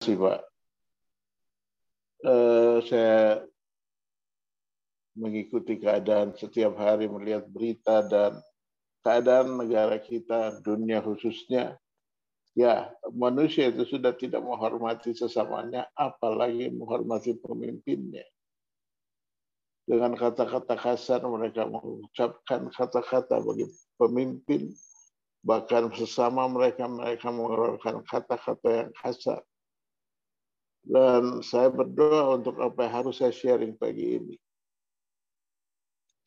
kasih Pak. Uh, saya mengikuti keadaan setiap hari melihat berita dan keadaan negara kita, dunia khususnya, ya manusia itu sudah tidak menghormati sesamanya, apalagi menghormati pemimpinnya. Dengan kata-kata kasar mereka mengucapkan kata-kata bagi pemimpin, bahkan sesama mereka mereka mengeluarkan kata-kata yang kasar. Dan saya berdoa untuk apa yang harus saya sharing pagi ini.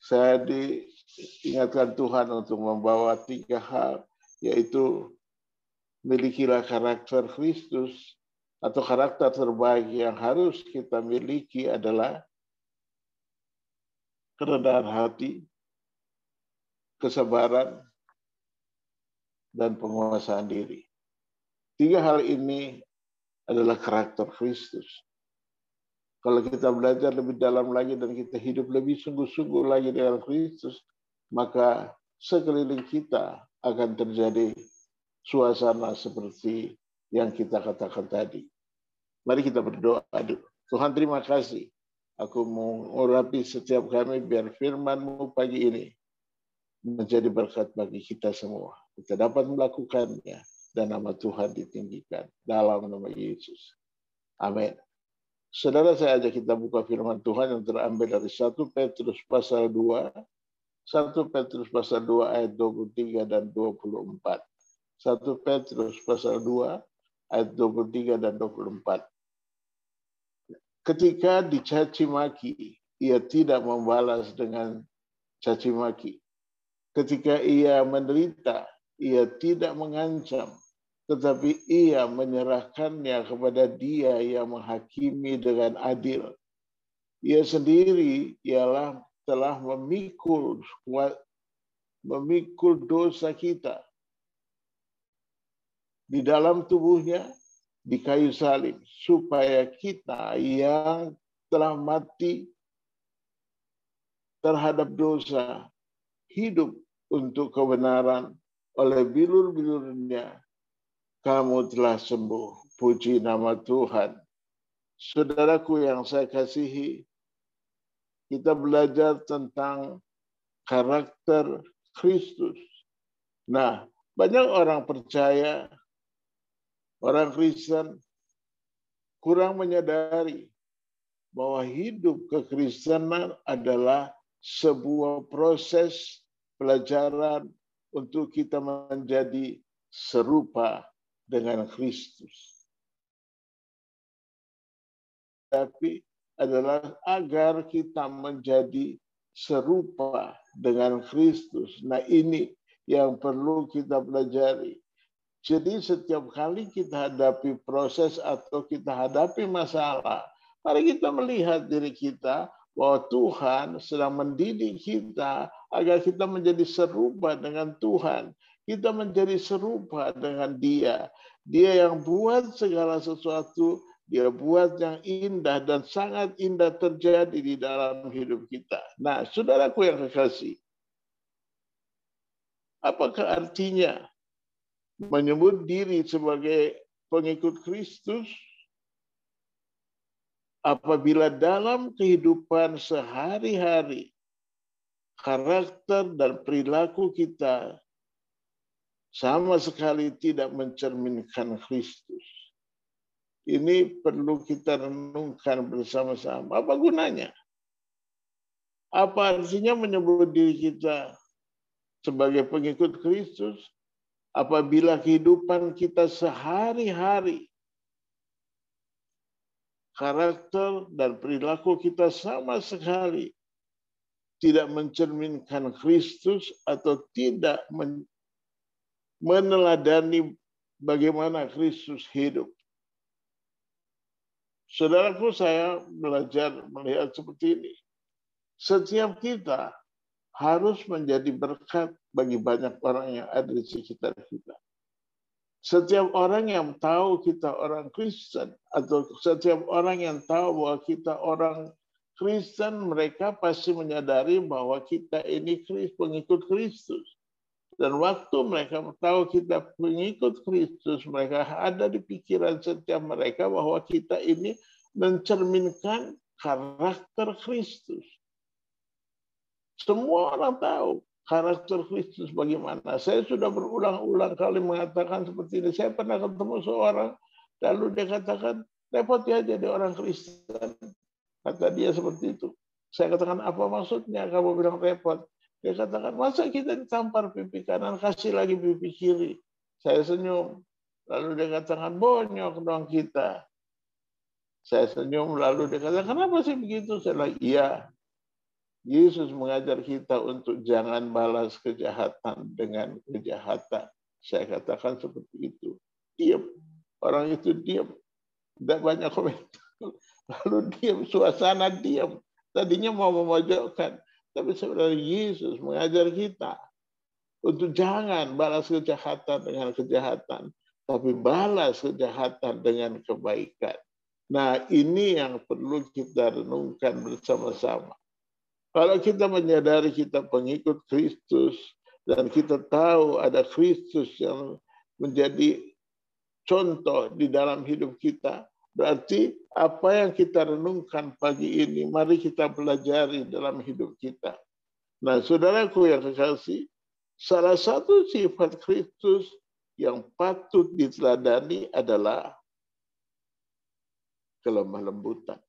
Saya diingatkan Tuhan untuk membawa tiga hal, yaitu milikilah karakter Kristus atau karakter terbaik yang harus kita miliki adalah kerendahan hati, kesabaran, dan penguasaan diri. Tiga hal ini adalah karakter Kristus. Kalau kita belajar lebih dalam lagi dan kita hidup lebih sungguh-sungguh lagi dengan Kristus, maka sekeliling kita akan terjadi suasana seperti yang kita katakan tadi. Mari kita berdoa. Tuhan terima kasih. Aku mengurapi setiap kami biar firman-Mu pagi ini menjadi berkat bagi kita semua. Kita dapat melakukannya dan nama Tuhan ditinggikan dalam nama Yesus. Amin. Saudara saya ajak kita buka firman Tuhan yang terambil dari 1 Petrus pasal 2. 1 Petrus pasal 2 ayat 23 dan 24. 1 Petrus pasal 2 ayat 23 dan 24. Ketika dicaci maki, ia tidak membalas dengan caci maki. Ketika ia menderita, ia tidak mengancam, tetapi ia menyerahkannya kepada dia yang menghakimi dengan adil. Ia sendiri ialah telah memikul memikul dosa kita di dalam tubuhnya di kayu salib supaya kita yang telah mati terhadap dosa hidup untuk kebenaran oleh bilur-bilurnya kamu telah sembuh. Puji nama Tuhan. Saudaraku yang saya kasihi, kita belajar tentang karakter Kristus. Nah, banyak orang percaya, orang Kristen kurang menyadari bahwa hidup kekristenan adalah sebuah proses pelajaran untuk kita menjadi serupa dengan Kristus. Tapi adalah agar kita menjadi serupa dengan Kristus. Nah ini yang perlu kita pelajari. Jadi setiap kali kita hadapi proses atau kita hadapi masalah, mari kita melihat diri kita bahwa Tuhan sedang mendidik kita agar kita menjadi serupa dengan Tuhan. Kita menjadi serupa dengan Dia. Dia yang buat segala sesuatu, dia buat yang indah dan sangat indah terjadi di dalam hidup kita. Nah, saudaraku yang kekasih, apakah artinya menyebut diri sebagai pengikut Kristus apabila dalam kehidupan sehari-hari karakter dan perilaku kita sama sekali tidak mencerminkan Kristus. Ini perlu kita renungkan bersama-sama. Apa gunanya? Apa artinya menyebut diri kita sebagai pengikut Kristus apabila kehidupan kita sehari-hari karakter dan perilaku kita sama sekali tidak mencerminkan Kristus atau tidak meneladani bagaimana Kristus hidup. Saudaraku, saya belajar melihat seperti ini. Setiap kita harus menjadi berkat bagi banyak orang yang ada di sekitar kita. Setiap orang yang tahu kita orang Kristen atau setiap orang yang tahu bahwa kita orang Kristen, mereka pasti menyadari bahwa kita ini pengikut Kristus. Dan waktu mereka tahu kita pengikut Kristus, mereka ada di pikiran setiap mereka bahwa kita ini mencerminkan karakter Kristus. Semua orang tahu karakter Kristus bagaimana. Saya sudah berulang-ulang kali mengatakan seperti ini. Saya pernah ketemu seorang, lalu dia katakan, repot ya jadi orang Kristen. Kata dia seperti itu. Saya katakan, apa maksudnya kamu bilang repot? Dia katakan, masa kita ditampar pipi kanan, kasih lagi pipi kiri. Saya senyum. Lalu dia katakan, bonyok dong kita. Saya senyum, lalu dia katakan, kenapa sih begitu? Saya bilang, iya. Yesus mengajar kita untuk jangan balas kejahatan dengan kejahatan. Saya katakan seperti itu. Diam. Orang itu diam. Tidak banyak komentar. Lalu diam, suasana diam. Tadinya mau memojokkan. Tapi sebenarnya Yesus mengajar kita untuk jangan balas kejahatan dengan kejahatan, tapi balas kejahatan dengan kebaikan. Nah, ini yang perlu kita renungkan bersama-sama. Kalau kita menyadari kita pengikut Kristus dan kita tahu ada Kristus yang menjadi contoh di dalam hidup kita, Berarti apa yang kita renungkan pagi ini, mari kita pelajari dalam hidup kita. Nah, saudaraku yang kekasih, salah satu sifat Kristus yang patut diteladani adalah kelemah lembutan.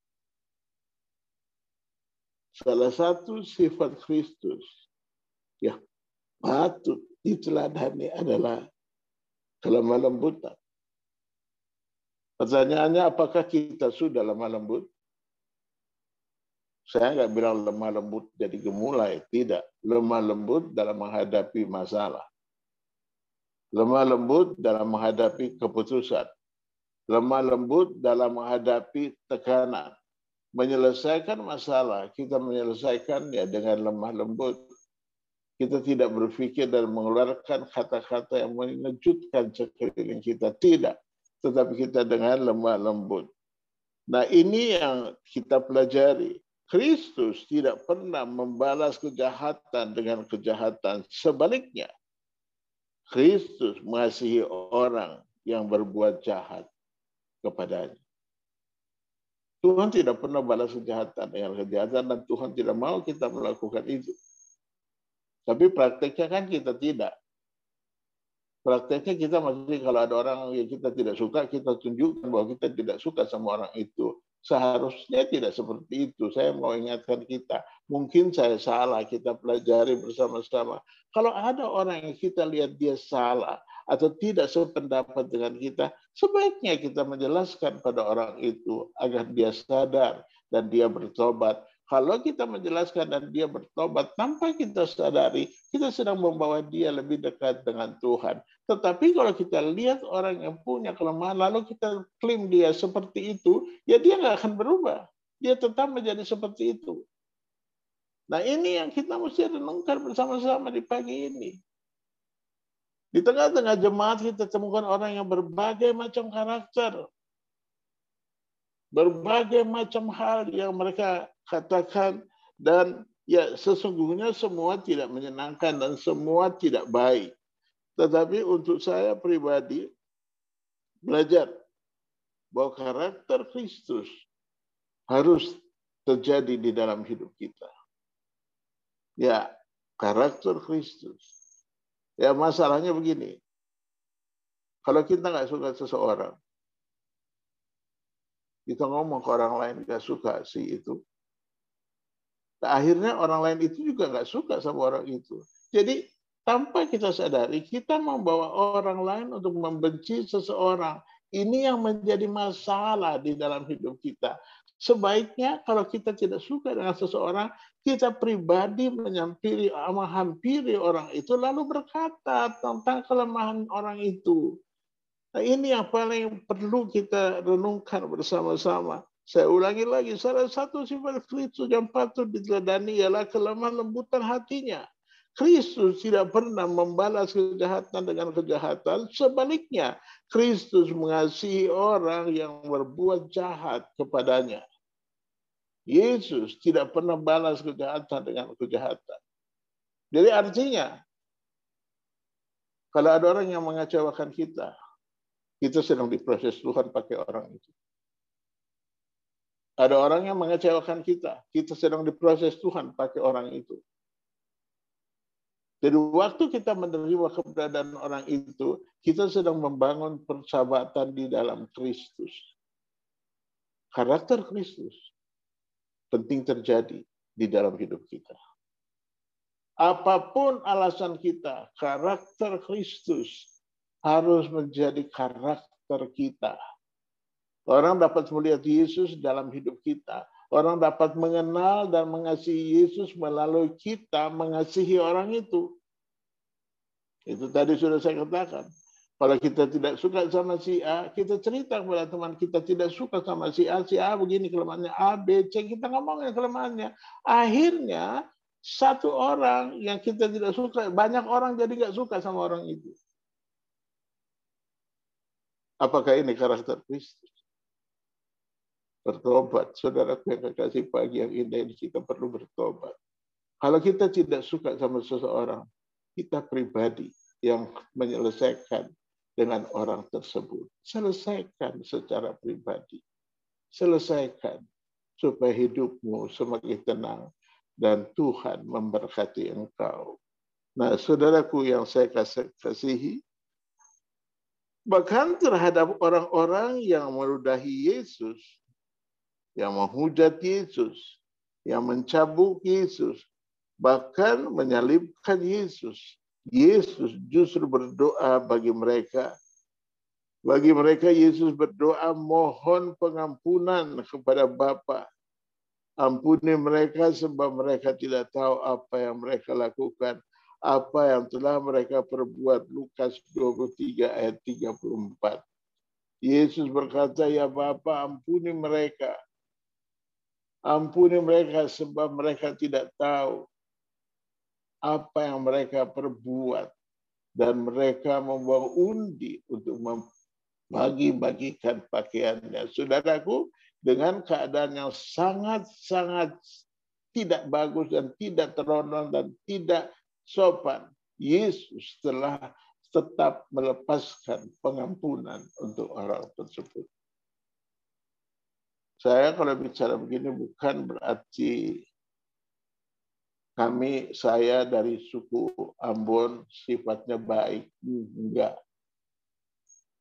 Salah satu sifat Kristus yang patut diteladani adalah kelemah lembutan. Pertanyaannya apakah kita sudah lemah lembut? Saya nggak bilang lemah lembut jadi gemulai, tidak. Lemah lembut dalam menghadapi masalah. Lemah lembut dalam menghadapi keputusan. Lemah lembut dalam menghadapi tekanan. Menyelesaikan masalah, kita menyelesaikan ya dengan lemah lembut. Kita tidak berpikir dan mengeluarkan kata-kata yang mengejutkan sekeliling kita. Tidak tetapi kita dengan lemah lembut. Nah ini yang kita pelajari. Kristus tidak pernah membalas kejahatan dengan kejahatan. Sebaliknya, Kristus mengasihi orang yang berbuat jahat kepadanya. Tuhan tidak pernah balas kejahatan dengan kejahatan dan Tuhan tidak mau kita melakukan itu. Tapi prakteknya kan kita tidak. Prakteknya kita masih kalau ada orang yang kita tidak suka, kita tunjukkan bahwa kita tidak suka sama orang itu. Seharusnya tidak seperti itu. Saya mau ingatkan kita. Mungkin saya salah, kita pelajari bersama-sama. Kalau ada orang yang kita lihat dia salah atau tidak sependapat dengan kita, sebaiknya kita menjelaskan pada orang itu agar dia sadar dan dia bertobat kalau kita menjelaskan dan dia bertobat tanpa kita sadari, kita sedang membawa dia lebih dekat dengan Tuhan. Tetapi kalau kita lihat orang yang punya kelemahan, lalu kita klaim dia seperti itu, ya dia nggak akan berubah. Dia tetap menjadi seperti itu. Nah ini yang kita mesti renungkan bersama-sama di pagi ini. Di tengah-tengah jemaat kita temukan orang yang berbagai macam karakter. Berbagai macam hal yang mereka katakan dan ya sesungguhnya semua tidak menyenangkan dan semua tidak baik. Tetapi untuk saya pribadi belajar bahwa karakter Kristus harus terjadi di dalam hidup kita. Ya, karakter Kristus. Ya, masalahnya begini. Kalau kita nggak suka seseorang, kita ngomong ke orang lain nggak suka si itu, Akhirnya orang lain itu juga nggak suka sama orang itu. Jadi tanpa kita sadari, kita membawa orang lain untuk membenci seseorang. Ini yang menjadi masalah di dalam hidup kita. Sebaiknya kalau kita tidak suka dengan seseorang, kita pribadi menyampiri, menghampiri orang itu, lalu berkata tentang kelemahan orang itu. Nah, ini yang paling perlu kita renungkan bersama-sama. Saya ulangi lagi, salah satu sifat Kristus yang patut diteladani ialah kelemah lembutan hatinya. Kristus tidak pernah membalas kejahatan dengan kejahatan. Sebaliknya, Kristus mengasihi orang yang berbuat jahat kepadanya. Yesus tidak pernah balas kejahatan dengan kejahatan. Jadi artinya, Kalau ada orang yang mengecewakan kita, kita sedang diproses Tuhan pakai orang itu. Ada orang yang mengecewakan kita, kita sedang diproses Tuhan pakai orang itu. Jadi waktu kita menerima keberadaan orang itu, kita sedang membangun persahabatan di dalam Kristus. Karakter Kristus penting terjadi di dalam hidup kita. Apa pun alasan kita, karakter Kristus harus menjadi karakter kita. Orang dapat melihat Yesus dalam hidup kita. Orang dapat mengenal dan mengasihi Yesus melalui kita mengasihi orang itu. Itu tadi sudah saya katakan. Kalau kita tidak suka sama si A, kita cerita kepada teman kita tidak suka sama si A, si A begini kelemahannya, A, B, C, kita ngomongin kelemahannya. Akhirnya satu orang yang kita tidak suka, banyak orang jadi nggak suka sama orang itu. Apakah ini karakter Kristus? Bertobat. Saudara yang kekasih pagi yang indah ini kita perlu bertobat. Kalau kita tidak suka sama seseorang, kita pribadi yang menyelesaikan dengan orang tersebut. Selesaikan secara pribadi. Selesaikan supaya hidupmu semakin tenang dan Tuhan memberkati engkau. Nah, saudaraku yang saya kasihi, bahkan terhadap orang-orang yang meludahi Yesus, yang menghujat Yesus, yang mencabuk Yesus, bahkan menyalibkan Yesus. Yesus justru berdoa bagi mereka. Bagi mereka Yesus berdoa mohon pengampunan kepada Bapa. Ampuni mereka sebab mereka tidak tahu apa yang mereka lakukan. Apa yang telah mereka perbuat. Lukas 23 ayat 34. Yesus berkata, ya Bapa ampuni mereka Ampuni mereka sebab mereka tidak tahu apa yang mereka perbuat dan mereka membawa undi untuk membagi-bagikan pakaiannya. Saudaraku, dengan keadaan yang sangat-sangat tidak bagus dan tidak terhormat dan tidak sopan, Yesus telah tetap melepaskan pengampunan untuk orang tersebut. Saya kalau bicara begini bukan berarti kami, saya dari suku Ambon sifatnya baik. Enggak.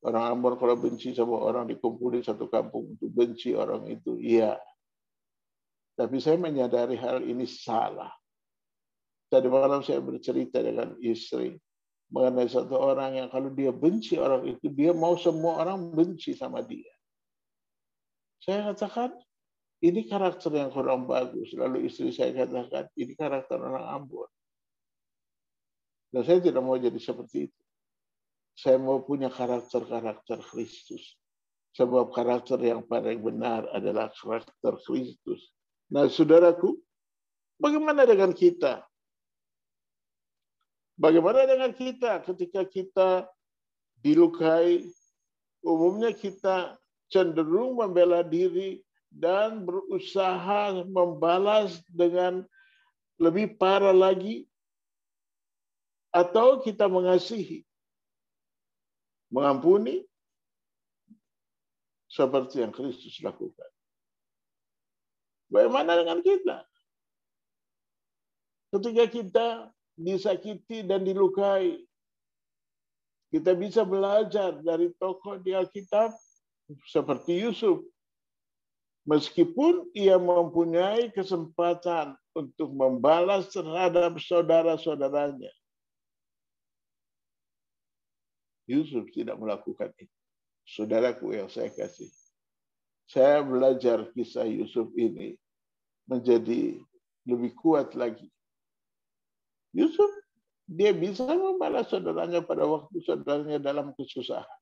Orang Ambon kalau benci sama orang dikumpulin satu kampung untuk benci orang itu, iya. Tapi saya menyadari hal ini salah. Tadi malam saya bercerita dengan istri mengenai satu orang yang kalau dia benci orang itu, dia mau semua orang benci sama dia. Saya katakan, ini karakter yang kurang bagus. Lalu istri saya katakan, ini karakter orang Ambon. Dan saya tidak mau jadi seperti itu. Saya mau punya karakter-karakter Kristus. Sebab karakter yang paling benar adalah karakter Kristus. Nah, saudaraku, bagaimana dengan kita? Bagaimana dengan kita ketika kita dilukai? Umumnya kita cenderung membela diri dan berusaha membalas dengan lebih parah lagi atau kita mengasihi mengampuni seperti yang Kristus lakukan. Bagaimana dengan kita? Ketika kita disakiti dan dilukai, kita bisa belajar dari tokoh di Alkitab seperti Yusuf. Meskipun ia mempunyai kesempatan untuk membalas terhadap saudara-saudaranya. Yusuf tidak melakukan itu. Saudaraku yang saya kasih. Saya belajar kisah Yusuf ini menjadi lebih kuat lagi. Yusuf dia bisa membalas saudaranya pada waktu saudaranya dalam kesusahan.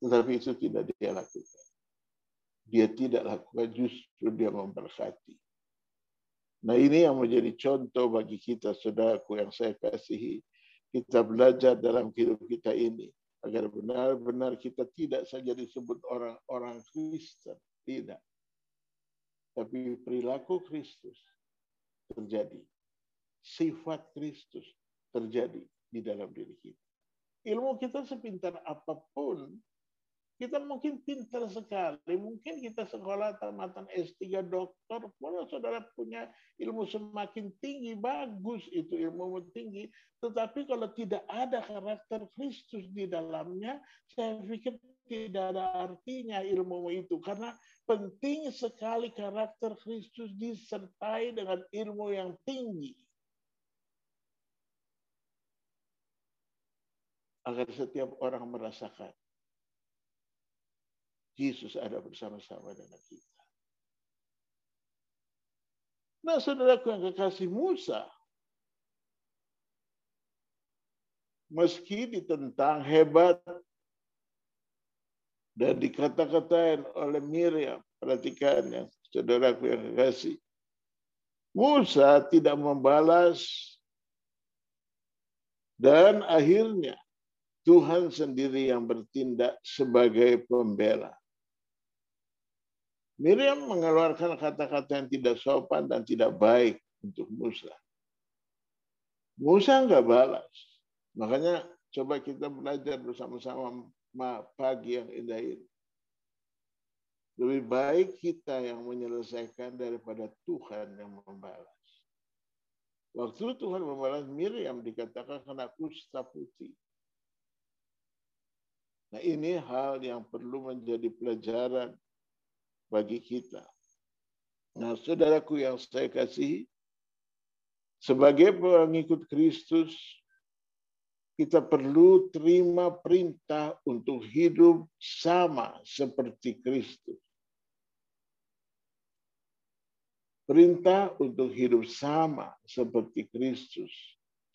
Tetapi itu tidak dia lakukan. Dia tidak lakukan, justru dia memberkati. Nah ini yang menjadi contoh bagi kita, saudaraku yang saya kasihi. Kita belajar dalam hidup kita ini. Agar benar-benar kita tidak saja disebut orang-orang Kristen. Tidak. Tapi perilaku Kristus terjadi. Sifat Kristus terjadi di dalam diri kita. Ilmu kita sepintar apa pun, kita mungkin pintar sekali. Mungkin kita sekolah tamatan S3 dokter, kalau saudara punya ilmu semakin tinggi, bagus itu ilmu tinggi. Tetapi kalau tidak ada karakter Kristus di dalamnya, saya pikir tidak ada artinya ilmu itu. Karena penting sekali karakter Kristus disertai dengan ilmu yang tinggi. Agar setiap orang merasakan Yesus ada bersama-sama dengan kita. Nah, saudaraku yang kekasih Musa, meski ditentang hebat dan dikata-katain oleh Miriam, perhatikan ya, saudaraku yang kekasih. Musa tidak membalas dan akhirnya Tuhan sendiri yang bertindak sebagai pembela. Miriam mengeluarkan kata-kata yang tidak sopan dan tidak baik untuk Musa. Musa nggak balas. Makanya coba kita belajar bersama-sama pagi yang indah ini. Lebih baik kita yang menyelesaikan daripada Tuhan yang membalas. Waktu Tuhan membalas Miriam dikatakan kena kusta putih. Nah ini hal yang perlu menjadi pelajaran bagi kita. Nah, saudaraku yang saya kasih, sebagai pengikut Kristus, kita perlu terima perintah untuk hidup sama seperti Kristus. Perintah untuk hidup sama seperti Kristus.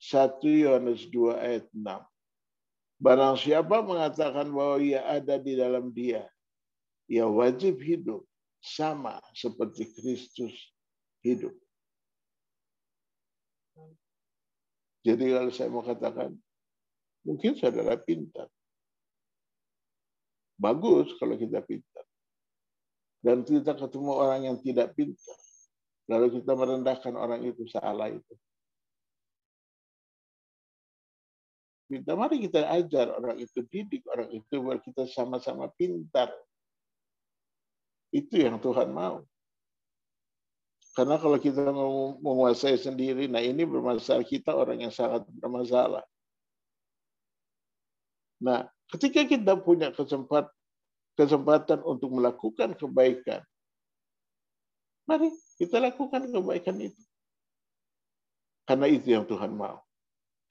1 Yohanes 2 ayat 6. Barang siapa mengatakan bahwa ia ada di dalam dia, ia wajib hidup sama seperti Kristus hidup. Jadi kalau saya mau katakan, mungkin saudara pintar. Bagus kalau kita pintar. Dan kita ketemu orang yang tidak pintar. Lalu kita merendahkan orang itu, salah itu. Kita mari kita ajar orang itu, didik orang itu, biar kita sama-sama pintar itu yang Tuhan mau. Karena kalau kita menguasai sendiri, nah ini bermasalah kita orang yang sangat bermasalah. Nah, ketika kita punya kesempatan kesempatan untuk melakukan kebaikan, mari kita lakukan kebaikan itu. Karena itu yang Tuhan mau.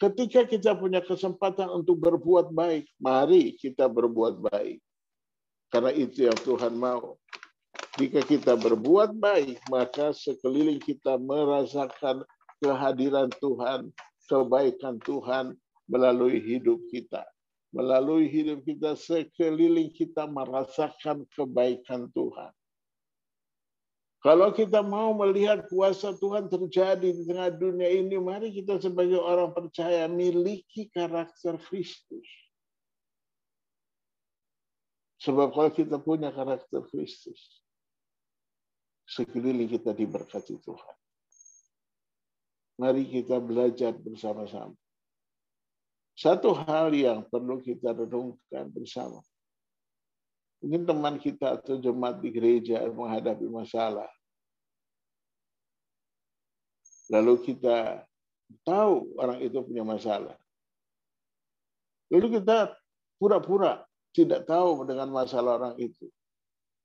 Ketika kita punya kesempatan untuk berbuat baik, mari kita berbuat baik. Karena itu yang Tuhan mau. Jika kita berbuat baik, maka sekeliling kita merasakan kehadiran Tuhan, kebaikan Tuhan melalui hidup kita. Melalui hidup kita, sekeliling kita merasakan kebaikan Tuhan. Kalau kita mau melihat kuasa Tuhan terjadi di tengah dunia ini, mari kita sebagai orang percaya miliki karakter Kristus. Sebab kalau kita punya karakter Kristus, sekeliling kita diberkati Tuhan. Mari kita belajar bersama-sama. Satu hal yang perlu kita renungkan bersama. Mungkin teman kita atau jemaat di gereja menghadapi masalah. Lalu kita tahu orang itu punya masalah. Lalu kita pura-pura tidak tahu dengan masalah orang itu.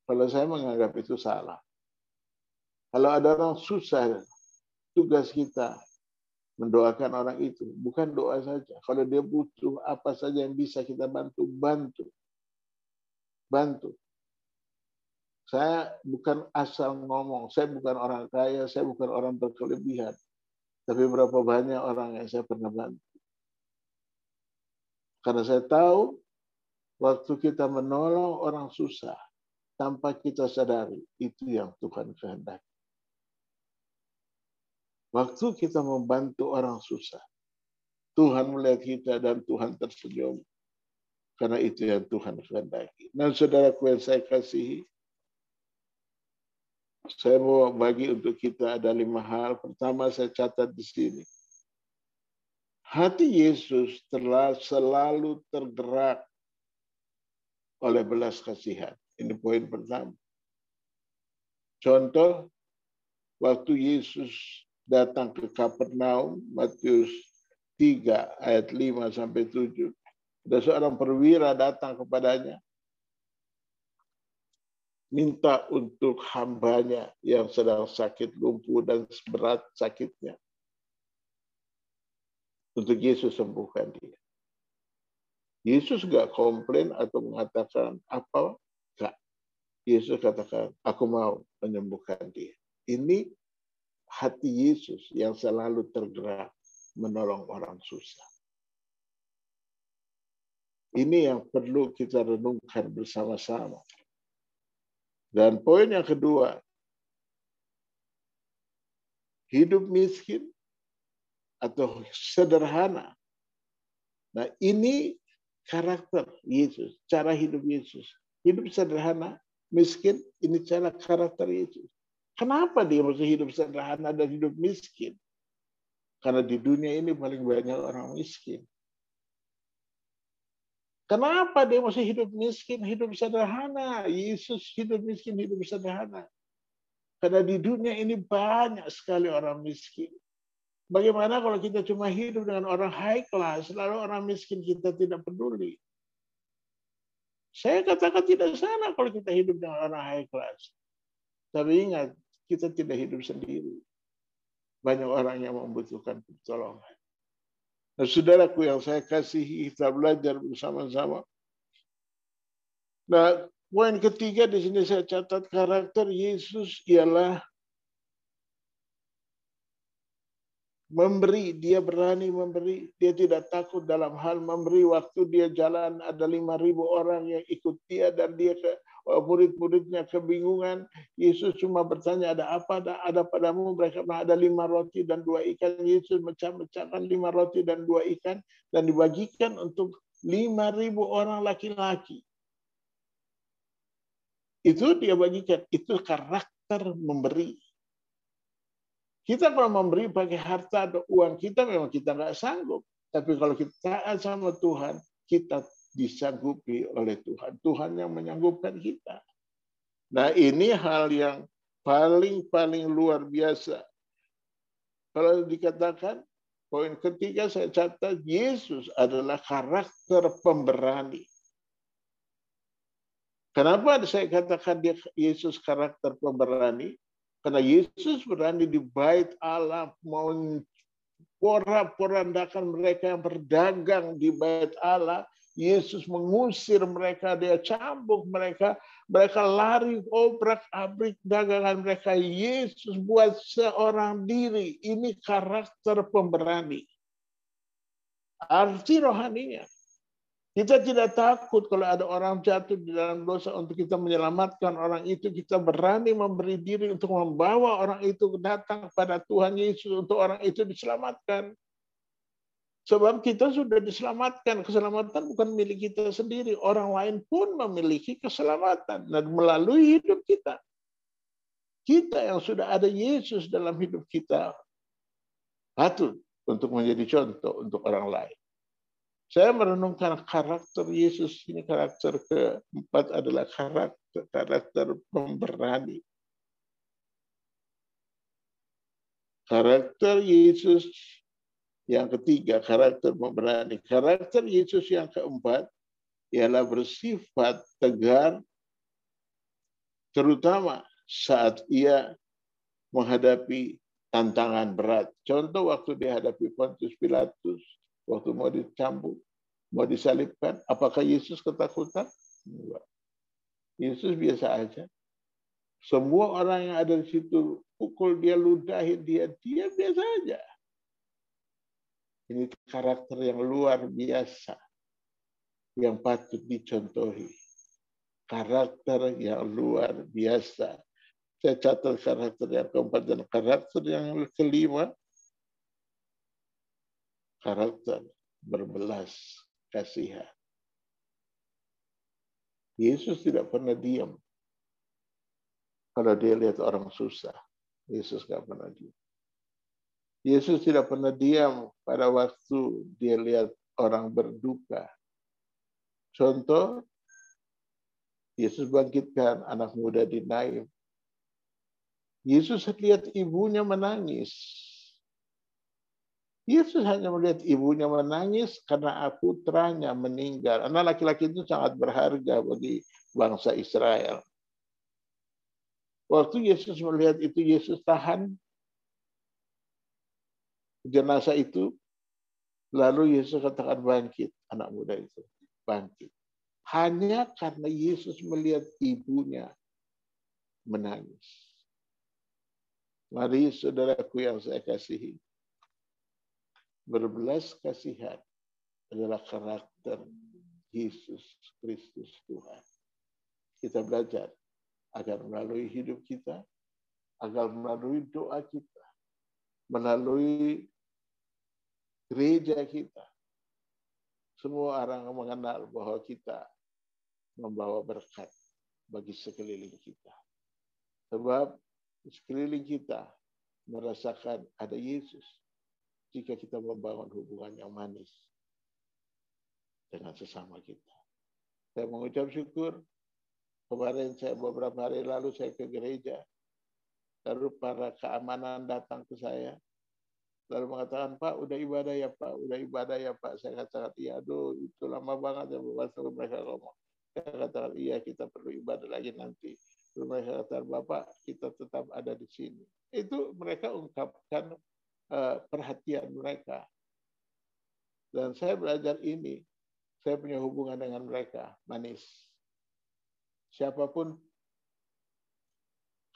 Kalau saya menganggap itu salah. Kalau ada orang susah, tugas kita mendoakan orang itu. Bukan doa saja. Kalau dia butuh apa saja yang bisa kita bantu, bantu. Bantu. Saya bukan asal ngomong. Saya bukan orang kaya, saya bukan orang berkelebihan. Tapi berapa banyak orang yang saya pernah bantu. Karena saya tahu waktu kita menolong orang susah tanpa kita sadari, itu yang Tuhan kehendaki. Waktu kita membantu orang susah, Tuhan melihat kita dan Tuhan tersenyum. Karena itu yang Tuhan kehendaki. Dan saudaraku yang saya kasihi, saya mau bagi untuk kita ada lima hal. Pertama saya catat di sini. Hati Yesus telah selalu tergerak oleh belas kasihan. Ini poin pertama. Contoh, waktu Yesus datang ke Kapernaum, Matius 3 ayat 5 sampai 7. Ada seorang perwira datang kepadanya minta untuk hambanya yang sedang sakit lumpuh dan berat sakitnya. Untuk Yesus sembuhkan dia. Yesus gak komplain atau mengatakan apa? Gak. Yesus katakan, aku mau menyembuhkan dia. Ini hati Yesus yang selalu tergerak menolong orang susah. Ini yang perlu kita renungkan bersama-sama. Dan poin yang kedua, hidup miskin atau sederhana. Nah, ini karakter Yesus, cara hidup Yesus. Hidup sederhana, miskin, ini cara karakter Yesus. Kenapa dia mesti hidup sederhana dan hidup miskin? Karena di dunia ini paling banyak orang miskin. Kenapa dia masih hidup miskin, hidup sederhana? Yesus hidup miskin, hidup sederhana. Karena di dunia ini banyak sekali orang miskin. Bagaimana kalau kita cuma hidup dengan orang high class, lalu orang miskin kita tidak peduli? Saya katakan tidak salah kalau kita hidup dengan orang high class. Tapi ingat, kita tidak hidup sendiri. Banyak orang yang membutuhkan pertolongan. Nah, saudaraku yang saya kasihi, kita belajar bersama-sama. Nah, poin ketiga di sini saya catat karakter Yesus ialah memberi, dia berani memberi, dia tidak takut dalam hal memberi. Waktu dia jalan ada lima ribu orang yang ikut dia dan dia ke murid-muridnya kebingungan. Yesus cuma bertanya ada apa ada, ada padamu mereka ada lima roti dan dua ikan. Yesus mecah-mecahkan lima roti dan dua ikan dan dibagikan untuk lima ribu orang laki-laki. Itu dia bagikan, itu karakter memberi kita kalau memberi pakai harta atau uang kita memang kita nggak sanggup. Tapi kalau kita taat sama Tuhan, kita disanggupi oleh Tuhan. Tuhan yang menyanggupkan kita. Nah ini hal yang paling-paling luar biasa. Kalau dikatakan, poin ketiga saya catat, Yesus adalah karakter pemberani. Kenapa saya katakan dia Yesus karakter pemberani? Karena Yesus berani di bait Allah mau porak-porandakan mereka yang berdagang di bait Allah. Yesus mengusir mereka, dia cambuk mereka, mereka lari obrak-abrik dagangan mereka. Yesus buat seorang diri. Ini karakter pemberani. Arti rohaninya. Kita tidak takut kalau ada orang jatuh di dalam dosa untuk kita menyelamatkan orang itu. Kita berani memberi diri untuk membawa orang itu datang kepada Tuhan Yesus untuk orang itu diselamatkan. Sebab kita sudah diselamatkan. Keselamatan bukan milik kita sendiri. Orang lain pun memiliki keselamatan. Dan melalui hidup kita. Kita yang sudah ada Yesus dalam hidup kita. Patut untuk menjadi contoh untuk orang lain. Saya merenungkan karakter Yesus ini karakter keempat adalah karakter karakter pemberani. Karakter Yesus yang ketiga karakter pemberani. Karakter Yesus yang keempat ialah bersifat tegar terutama saat ia menghadapi tantangan berat. Contoh waktu dihadapi Pontius Pilatus, waktu mau dicambuk, mau disalibkan, apakah Yesus ketakutan? Enggak. Yesus biasa aja. Semua orang yang ada di situ pukul dia, ludahin dia, dia biasa aja. Ini karakter yang luar biasa yang patut dicontohi. Karakter yang luar biasa. Saya catat karakter yang keempat dan karakter yang kelima karakter berbelas kasihan. Yesus tidak pernah diam. Kalau dia lihat orang susah, Yesus nggak pernah diam. Yesus tidak pernah diam pada waktu dia lihat orang berduka. Contoh, Yesus bangkitkan anak muda di Naim. Yesus lihat ibunya menangis. Yesus hanya melihat ibunya menangis karena putranya meninggal. Anak laki-laki itu sangat berharga bagi bangsa Israel. Waktu Yesus melihat itu, Yesus tahan jenazah itu. Lalu Yesus katakan bangkit, anak muda itu. Bangkit. Hanya karena Yesus melihat ibunya menangis. Mari saudaraku yang saya kasihi berbelas kasihan adalah karakter Yesus Kristus Tuhan. Kita belajar agar melalui hidup kita, agar melalui doa kita, melalui gereja kita, semua orang mengenal bahwa kita membawa berkat bagi sekeliling kita. Sebab sekeliling kita merasakan ada Yesus jika kita membangun hubungan yang manis dengan sesama kita. Saya mengucap syukur. Kemarin saya beberapa hari lalu saya ke gereja. Lalu para keamanan datang ke saya. Lalu mengatakan, Pak, udah ibadah ya Pak, udah ibadah ya Pak. Saya katakan, iya, aduh, itu lama banget ya Bapak mereka ngomong. Saya katakan, iya, kita perlu ibadah lagi nanti. Lalu mereka katakan, Bapak, kita tetap ada di sini. Itu mereka ungkapkan Eh, perhatian mereka. Dan saya belajar ini, saya punya hubungan dengan mereka, manis. Siapa pun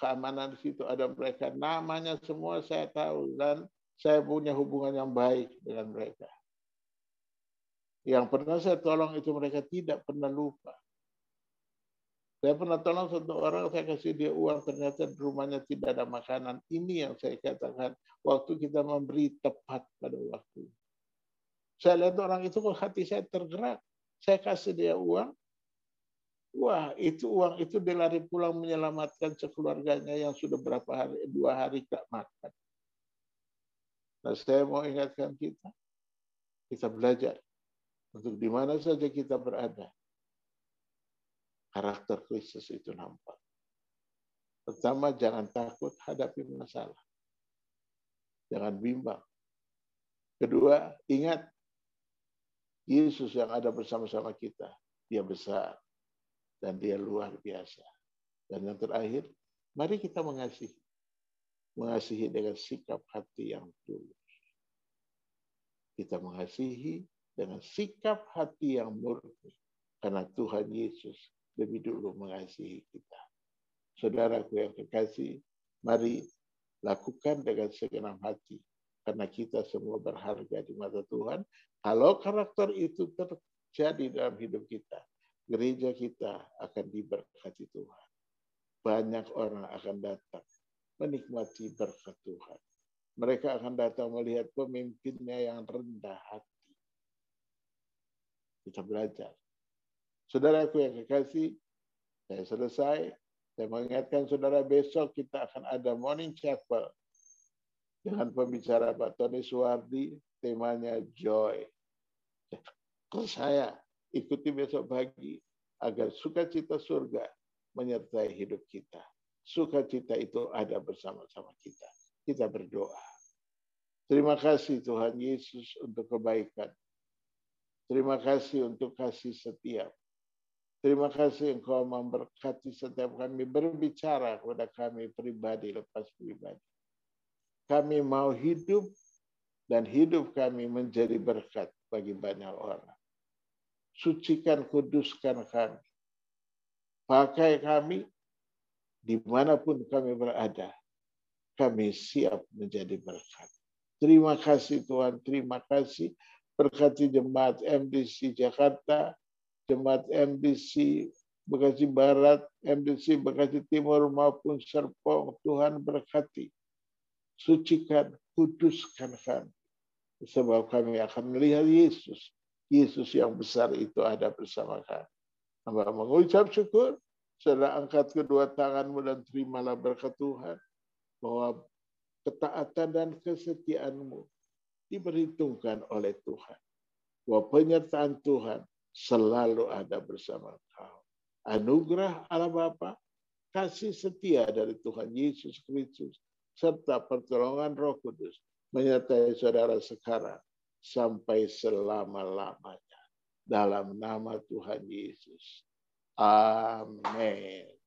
keamanan di situ ada mereka, namanya semua saya tahu dan saya punya hubungan yang baik dengan mereka. Yang pernah saya tolong itu mereka tidak pernah lupa. Saya pernah tolong satu orang, saya kasih dia uang, ternyata di rumahnya tidak ada makanan. Ini yang saya katakan, waktu kita memberi tepat pada waktu. Saya lihat orang itu kok hati saya tergerak. Saya kasih dia uang. Wah, itu uang itu dia lari pulang menyelamatkan sekeluarganya yang sudah berapa hari, dua hari tak makan. Nah, saya mau ingatkan kita, kita belajar untuk di mana saja kita berada karakter Kristus itu nampak. Pertama, jangan takut hadapi masalah. Jangan bimbang. Kedua, ingat Yesus yang ada bersama-sama kita. Dia besar dan dia luar biasa. Dan yang terakhir, mari kita mengasihi. Mengasihi dengan sikap hati yang tulus. Kita mengasihi dengan sikap hati yang murni. Karena Tuhan Yesus lebih dulu mengasihi kita. Saudaraku yang kekasih, mari lakukan dengan segenap hati. Karena kita semua berharga di mata Tuhan. Kalau karakter itu terjadi dalam hidup kita, gereja kita akan diberkati Tuhan. Banyak orang akan datang menikmati berkat Tuhan. Mereka akan datang melihat pemimpinnya yang rendah hati. Kita belajar Saudaraku yang kekasih, saya selesai. Saya mengingatkan saudara besok kita akan ada morning chapel dengan pembicara Pak Tony Suwardi, temanya joy. Terus saya ikuti besok pagi agar sukacita surga menyertai hidup kita. Sukacita itu ada bersama-sama kita. Kita berdoa. Terima kasih Tuhan Yesus untuk kebaikan. Terima kasih untuk kasih setiap. Terima kasih Engkau memberkati setiap kami berbicara kepada kami pribadi lepas pribadi. Kami mau hidup dan hidup kami menjadi berkat bagi banyak orang. Sucikan, kuduskan kami. Pakai kami di mana pun kami berada. Kami siap menjadi berkat. Terima kasih Tuhan, terima kasih. Berkati jemaat MDC Jakarta, Jemaat MDC Bekasi Barat, MDC Bekasi Timur maupun Serpong. Tuhan berkati. Sucikan, kuduskan kami. Sebab kami akan melihat Yesus. Yesus yang besar itu ada bersama kami. Hamba mengucap syukur. Saudara angkat kedua tanganmu dan terimalah berkat Tuhan. Bahwa ketaatan dan kesetiaanmu diperhitungkan oleh Tuhan. Bahwa penyertaan Tuhan selalu ada bersama kau. Anugerah Allah Bapa, kasih setia dari Tuhan Yesus Kristus, serta pertolongan Roh Kudus menyertai saudara sekarang sampai selama-lamanya. Dalam nama Tuhan Yesus. Amin.